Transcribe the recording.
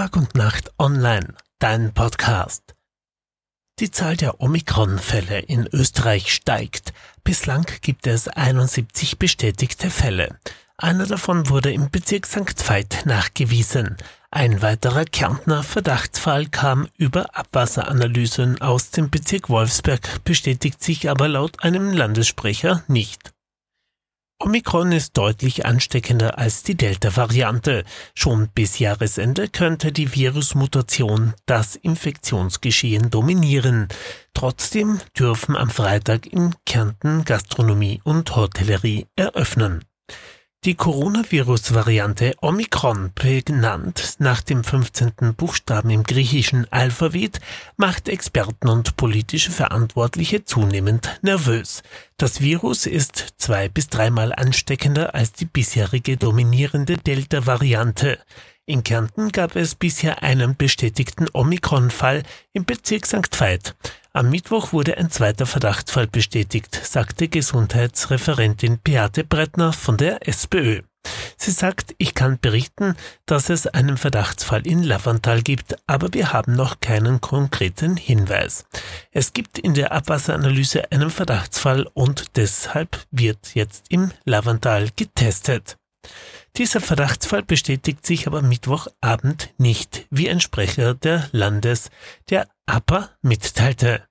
Tag und Nacht online, dein Podcast. Die Zahl der Omikron-Fälle in Österreich steigt. Bislang gibt es 71 bestätigte Fälle. Einer davon wurde im Bezirk St. Veit nachgewiesen. Ein weiterer Kärntner Verdachtsfall kam über Abwasseranalysen aus dem Bezirk Wolfsberg, bestätigt sich aber laut einem Landessprecher nicht. Omikron ist deutlich ansteckender als die Delta-Variante. Schon bis Jahresende könnte die Virusmutation das Infektionsgeschehen dominieren. Trotzdem dürfen am Freitag in Kärnten Gastronomie und Hotellerie eröffnen. Die Coronavirus-Variante Omikron, benannt nach dem 15. Buchstaben im griechischen Alphabet, macht Experten und politische Verantwortliche zunehmend nervös. Das Virus ist zwei bis dreimal ansteckender als die bisherige dominierende Delta-Variante. In Kärnten gab es bisher einen bestätigten Omikron-Fall im Bezirk St. Veit. Am Mittwoch wurde ein zweiter Verdachtsfall bestätigt, sagte Gesundheitsreferentin Beate Brettner von der SPÖ. Sie sagt, ich kann berichten, dass es einen Verdachtsfall in Lavantal gibt, aber wir haben noch keinen konkreten Hinweis. Es gibt in der Abwasseranalyse einen Verdachtsfall und deshalb wird jetzt im Lavantal getestet. Dieser Verdachtsfall bestätigt sich aber Mittwochabend nicht, wie ein Sprecher der Landes der APA mitteilte.